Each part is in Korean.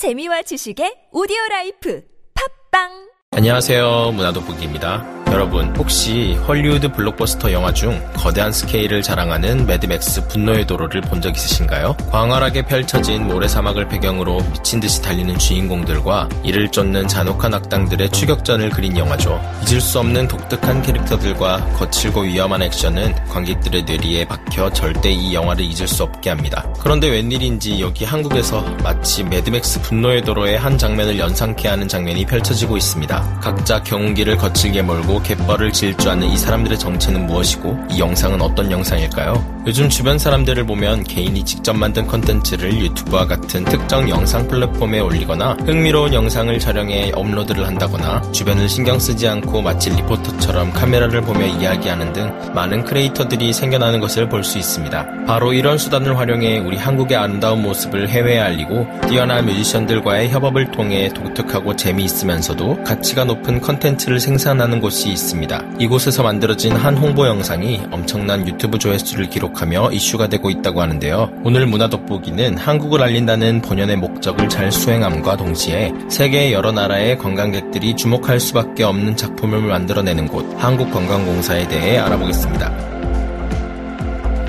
재미와 지식의 오디오 라이프 팟빵 안녕하세요. 문화돋보기입니다. 여러분, 혹시 헐리우드 블록버스터 영화 중 거대한 스케일을 자랑하는 매드맥스 분노의 도로를 본 적 있으신가요? 광활하게 펼쳐진 모래사막을 배경으로 미친 듯이 달리는 주인공들과 이를 쫓는 잔혹한 악당들의 추격전을 그린 영화죠. 잊을 수 없는 독특한 캐릭터들과 거칠고 위험한 액션은 관객들의 뇌리에 박혀 절대 이 영화를 잊을 수 없게 합니다. 그런데 웬일인지 여기 한국에서 마치 매드맥스 분노의 도로의 한 장면을 연상케 하는 장면이 펼쳐지고 있습니다. 각자 경운기를 거칠게 몰고 갯벌을 질주하는 이 사람들의 정체는 무엇이고 이 영상은 어떤 영상일까요? 요즘 주변 사람들을 보면 개인이 직접 만든 컨텐츠를 유튜브와 같은 특정 영상 플랫폼에 올리거나 흥미로운 영상을 촬영해 업로드를 한다거나 주변을 신경 쓰지 않고 마치 리포터처럼 카메라를 보며 이야기하는 등 많은 크리에이터들이 생겨나는 것을 볼 수 있습니다. 바로 이런 수단을 활용해 우리 한국의 아름다운 모습을 해외에 알리고 뛰어난 뮤지션들과의 협업을 통해 독특하고 재미있으면서도 가치가 높은 컨텐츠를 생산하는 곳이 있습니다. 이곳에서 만들어진 한 홍보 영상이 엄청난 유튜브 조회수를 기록 하며 이슈가 되고 있다고 하는데요. 오늘 문화 돋보기는 한국을 알린다는 본연의 목적을 잘 수행함과 동시에 세계의 여러 나라의 관광객들이 주목할 수밖에 없는 작품을 만들어내는 곳 한국관광공사에 대해 알아보겠습니다.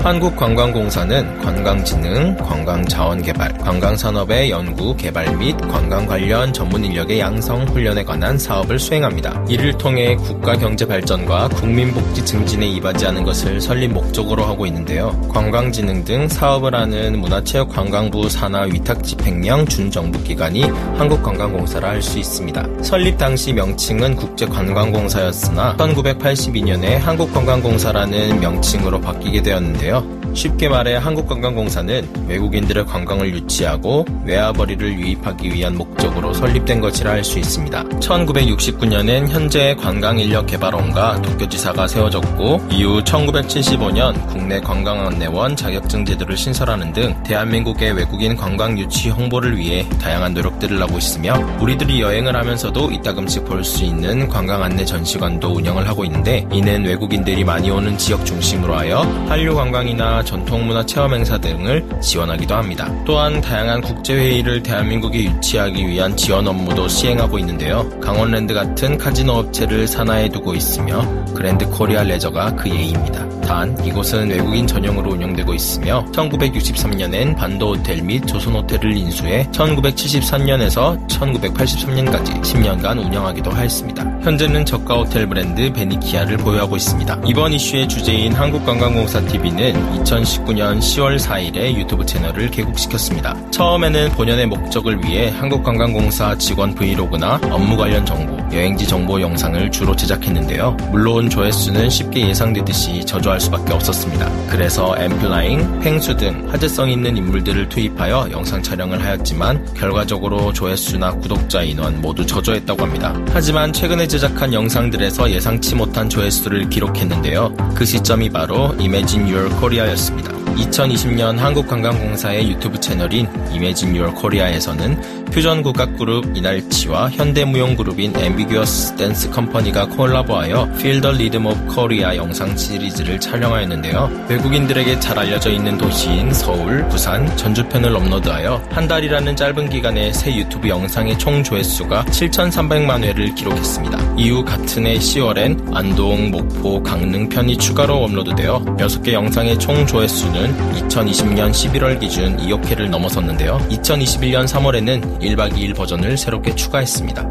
한국관광공사는 관광진흥, 관광자원개발, 관광산업의 연구, 개발 및 관광 관련 전문 인력의 양성, 훈련에 관한 사업을 수행합니다. 이를 통해 국가 경제 발전과 국민복지 증진에 이바지하는 것을 설립 목적으로 하고 있는데요. 관광진흥 등 사업을 하는 문화체육관광부 산하 위탁집행령 준정부기관이 한국관광공사라 할 수 있습니다. 설립 당시 명칭은 국제관광공사였으나 1982년에 한국관광공사라는 명칭으로 바뀌게 되었는데요. 쉽게 말해 한국관광공사는 외국인들의 관광을 유치하고 외화벌이를 유입하기 위한 목적으로 설립된 것이라 할 수 있습니다. 1969년엔 현재 관광인력개발원과 도쿄지사가 세워졌고 이후 1975년 국내 관광안내원 자격증 제도를 신설하는 등 대한민국의 외국인 관광 유치 홍보를 위해 다양한 노력들을 하고 있으며 우리들이 여행을 하면서도 이따금씩 볼 수 있는 관광 안내 전시관도 운영을 하고 있는데 이는 외국인들이 많이 오는 지역 중심으로 하여 한류 관광이나 전통문화 체험 행사 등을 지원하기도 합니다. 또한 다양한 국제회의를 대한민국에 유치하기 위한 지원 업무도 시행하고 있는데요. 강원랜드 같은 카지노 업체를 산하에 두고 있으며 그랜드 코리아 레저가 그 예입니다. 단 이곳은 외국인 전용으로 운영되고 있으며 1963년엔 반도 호텔 및 조선 호텔을 인수해 1973년에서 1983년까지 10년간 운영하기도 하였습니다. 현재는 저가 호텔 브랜드 베니키아를 보유하고 있습니다. 이번 이슈의 주제인 한국관광공사TV는 2019년 10월 4일에 유튜브 채널을 개국시켰습니다. 처음에는 본연의 목적을 위해 한국관광공사 직원 브이로그나 업무 관련 정보, 여행지 정보 영상을 주로 제작했는데요. 물론 조회수는 쉽게 예상되듯이 저조 할 수밖에 없었습니다. 그래서 엔플라잉, 펭수 등 화제성 있는 인물들을 투입하여 영상 촬영을 하였지만 결과적으로 조회수나 구독자 인원 모두 저조했다고 합니다. 하지만 최근에 제작한 영상들에서 예상치 못한 조회수를 기록했는데요. 그 시점이 바로 Imagine Your Korea였습니다. 2020년 한국관광공사의 유튜브 채널인 Imagine Your Korea에서는 퓨전 국악그룹 이날치와 현대무용그룹인 앰비규어스 댄스 컴퍼니가 콜라보하여 the Rhythm of Korea 영상 시리즈를 촬영하였는데요. 외국인들에게 잘 알려져 있는 도시인 서울, 부산, 전주편을 업로드하여 한 달이라는 짧은 기간에 새 유튜브 영상의 총 조회수가 7,300만 회를 기록했습니다. 이후 같은 해 10월엔 안동, 목포, 강릉 편이 추가로 업로드되어 6개 영상의 총 조회수는 2020년 11월 기준 2억 회를 넘어섰는데요. 2021년 3월에는 1박 2일 버전을 새롭게 추가했습니다.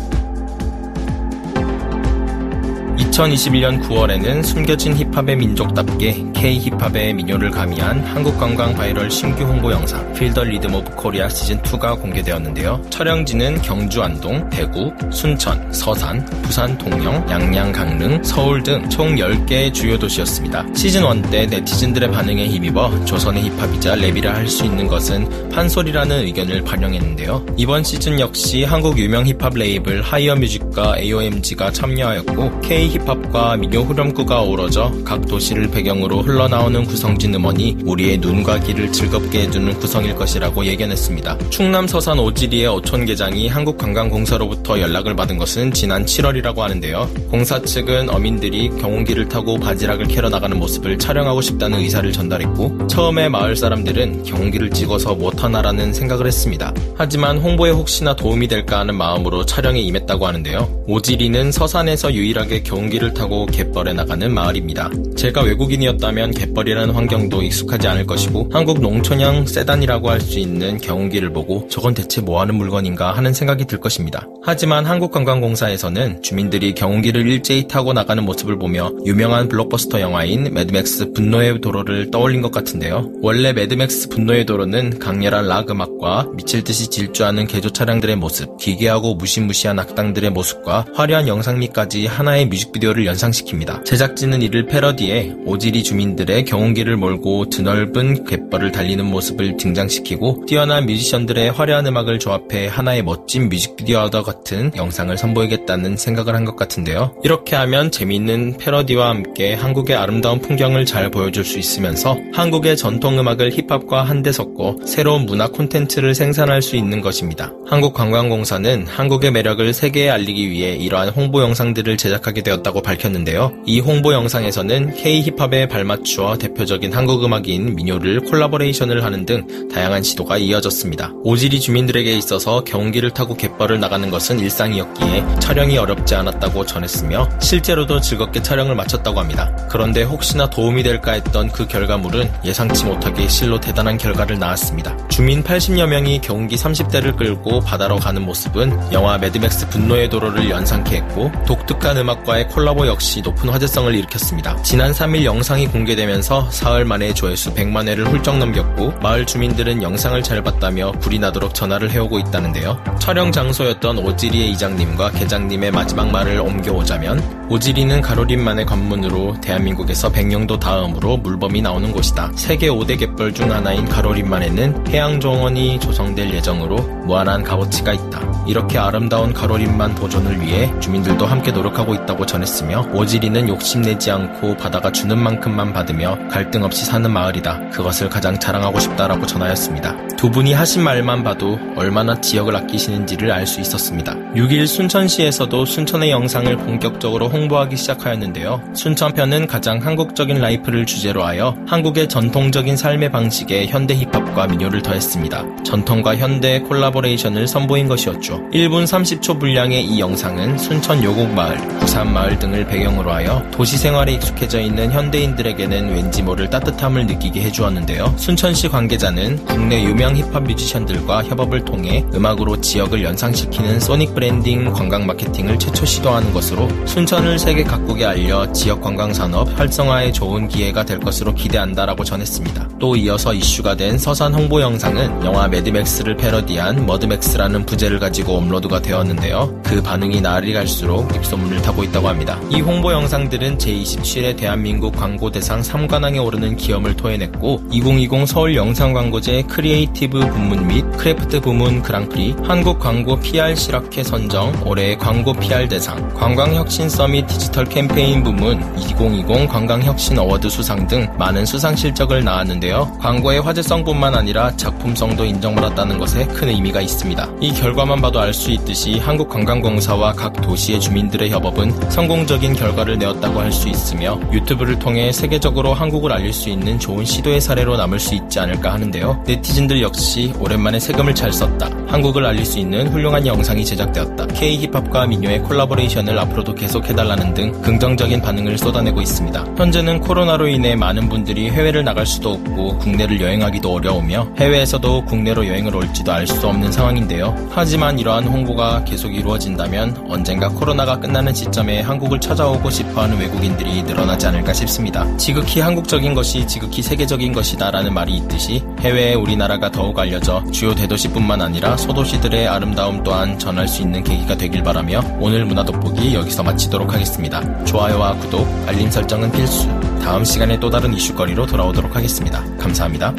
2021년 9월에는 숨겨진 힙합의 민족답게 K-힙합의 민요를 가미한 한국관광 바이럴 신규 홍보 영상 the Rhythm of Korea 시즌2가 공개되었는데요. 촬영지는 경주 안동, 대구, 순천, 서산, 부산 통영, 양양 강릉, 서울 등 총 10개의 주요 도시였습니다. 시즌1 때 네티즌들의 반응에 힘입어 조선의 힙합이자 랩이라 할 수 있는 것은 판소리라는 의견을 반영했는데요. 이번 시즌 역시 한국 유명 힙합 레이블 하이어 뮤직과 AOMG가 참여하였고 K-힙합과 민요 후렴구가 어우러져 각 도시를 배경으로 흘러나오는 구성진 음원이 우리의 눈과 귀를 즐겁게 해주는 구성일 것이라고 예견했습니다. 충남 서산 오지리의 어촌계장이 한국관광공사로부터 연락을 받은 것은 지난 7월이라고 하는데요. 공사 측은 어민들이 경운기를 타고 바지락을 캐러 나가는 모습을 촬영하고 싶다는 의사를 전달했고 처음에 마을 사람들은 경운기를 찍어서 뭐 하나라는 생각을 했습니다. 하지만 홍보에 혹시나 도움이 될까 하는 마음으로 촬영에 임했다고 하는데요. 오지리는 서산에서 유일하게 경운기를 타고 갯벌에 나가는 마을입니다. 제가 외국인이었다면 갯벌이라는 환경도 익숙하지 않을 것이고 한국 농촌형 세단이라고 할 수 있는 경운기를 보고 저건 대체 뭐하는 물건인가 하는 생각이 들 것입니다. 하지만 한국관광공사에서는 주민들이 경운기를 일제히 타고 나가는 모습을 보며 유명한 블록버스터 영화인 매드맥스 분노의 도로를 떠올린 것 같은데요. 원래 매드맥스 분노의 도로는 강렬한 락 음악과 미칠 듯이 질주하는 개조 차량들의 모습, 기괴하고 무시무시한 악당들의 모습과 화려한 영상미까지 하나의 뮤직비디오를 연상시킵니다. 제작진은 이를 패러디해 오지리 주민들이 경운기를 몰고 드넓은 갯벌을 달리는 모습을 등장시키고 뛰어난 뮤지션들의 화려한 음악을 조합해 하나의 멋진 뮤직비디오와 같은 영상을 선보이겠다는 생각을 한 것 같은데요. 이렇게 하면 재미있는 패러디와 함께 한국의 아름다운 풍경을 잘 보여줄 수 있으면서 한국의 전통 음악을 힙합과 한데 섞어 새로운 문화 콘텐츠를 생산할 수 있는 것입니다. 한국관광공사는 한국의 매력을 세계에 알리기 위해 이러한 홍보 영상들을 제작하게 되었다고 밝혔는데요. 이 홍보 영상에서는 K-힙합에 발맞추어 대표적인 한국 음악인 민요를 콜라보레이션을 하는 등 다양한 시도가 이어졌습니다. 오지리 주민들에게 있어서 경운기를 타고 갯벌을 나가는 것은 일상이었기에 촬영이 어렵지 않았다고 전했으며 실제로도 즐겁게 촬영을 마쳤다고 합니다. 그런데 혹시나 도움이 될까 했던 그 결과물은 예상치 못하게 실로 대단한 결과를 낳았습니다. 주민 80여 명이 경운기 30대를 끌고 바다로 가는 모습은 영화 매드맥스 분노의 도로를 연상케 했고 독특한 음악과의 콜라보 역시 높은 화제성을 일으켰습니다. 지난 3일 영상이 공개되면서 사흘 만에 조회수 100만 회를 훌쩍 넘겼고 마을 주민들은 영상을 잘 봤다며 불이 나도록 전화를 해오고 있다는데요. 촬영 장소였던 오지리의 이장님과 계장님의 마지막 말을 옮겨오자면 오지리는 가로림만의 관문으로 대한민국에서 백령도 다음으로 물범이 나오는 곳이다. 세계 5대 갯벌 중 하나인 가로림만에는 해양정원이 조성될 예정으로 무한한 값어치가 있다. 이렇게 아름다운 가로림만 보존을 위해 주민들도 함께 노력하고 있다고 전했으며 오지리는 욕심내지 않고 바다가 주는 만큼만 받으며 갈등 없이 사는 마을이다. 그것을 가장 자랑하고 싶다라고 전하였습니다. 두 분이 하신 말만 봐도 얼마나 지역을 아끼시는지를 알 수 있었습니다. 6일 순천시에서도 순천의 영상을 본격적으로 홍보하기 시작하였는데요. 순천편은 가장 한국적인 life를 주제로 하여 한국의 전통적인 삶의 방식에 현대 힙합과 민요를 더했습니다. 전통과 현대의 콜라보레이션을 선보인 것이었죠. 1분 30초 분량의 이 영상은 순천 요곡마을, 부산마을 등을 배경으로 하여 도시 생활에 익숙해져 있는 현대인들에게 는 왠지 모를 따뜻함을 느끼게 해주었는데요. 순천시 관계자는 국내 유명 힙합 뮤지션들과 협업을 통해 음악으로 지역을 연상시키는 sonic branding 관광 마케팅을 최초 시도하는 것으로 순천을 세계 각국에 알려 지역 관광 산업 활성화에 좋은 기회가 될 것으로 기대한다라고 전했습니다. 또 이어서 이슈가 된 서산 홍보 영상은 영화 매드맥스를 패러디한 머드맥스라는 부제를 가지고 업로드가 되었는데요. 그 반응이 날이 갈수록 입소문을 타고 있다고 합니다. 이 홍보 영상들은 제27회 대한민국 광고 대상 3관왕에 오르는 기염을 토해냈고 2020 서울 영상광고제 creative 부문 및 craft 부문 그랑프리 한국 광고 PR 실학회 선정 올해의 광고 PR 대상 관광혁신 summit 디지털 캠페인 부문 2020 관광혁신 award 수상 등 많은 수상 실적을 낳았는데요. 광고의 화제성뿐만 아니라 작품성도 인정받았다는 것에 큰 의미가 있습니다. 이 결과만 봐도 알 수 있듯이 한국관광공사와 각 도시의 주민들의 협업은 성공적인 결과를 내었다고 할 수 있으며 유튜브를 통해 세계적으로 한국을 알릴 수 있는 좋은 시도의 사례로 남을 수 있지 않을까 하는데요. 네티즌들 역시 오랜만에 세금을 잘 썼다. 한국을 알릴 수 있는 훌륭한 영상이 제작되었다. K-힙합과 민요의 콜라보레이션을 앞으로도 계속해달라는 등 긍정적인 반응을 쏟아내고 있습니다. 현재는 코로나로 인해 많은 분들이 해외를 나갈 수도 없고 국내를 여행하기도 어려우며 해외에서도 국내로 여행을 올지도 알 수 없는 상황인데요. 하지만 이러한 홍보가 계속 이루어진다면 언젠가 코로나가 끝나는 시점에 한국을 찾아오고 싶어하는 외국인들이 늘어나지 않을까 싶습니다. 지극히 한국적인 것이 지극히 세계적인 것이다라는 말이 있듯이 해외에 우리나라가 더욱 알려져 주요 대도시뿐만 아니라 소도시들의 아름다움 또한 전할 수 있는 계기가 되길 바라며 오늘 문화 돋보기 여기서 마치도록 하겠습니다. 좋아요와 구독, 알림 설정은 필수. 다음 시간에 또 다른 이슈거리로 돌아오도록 하겠습니다. 감사합니다.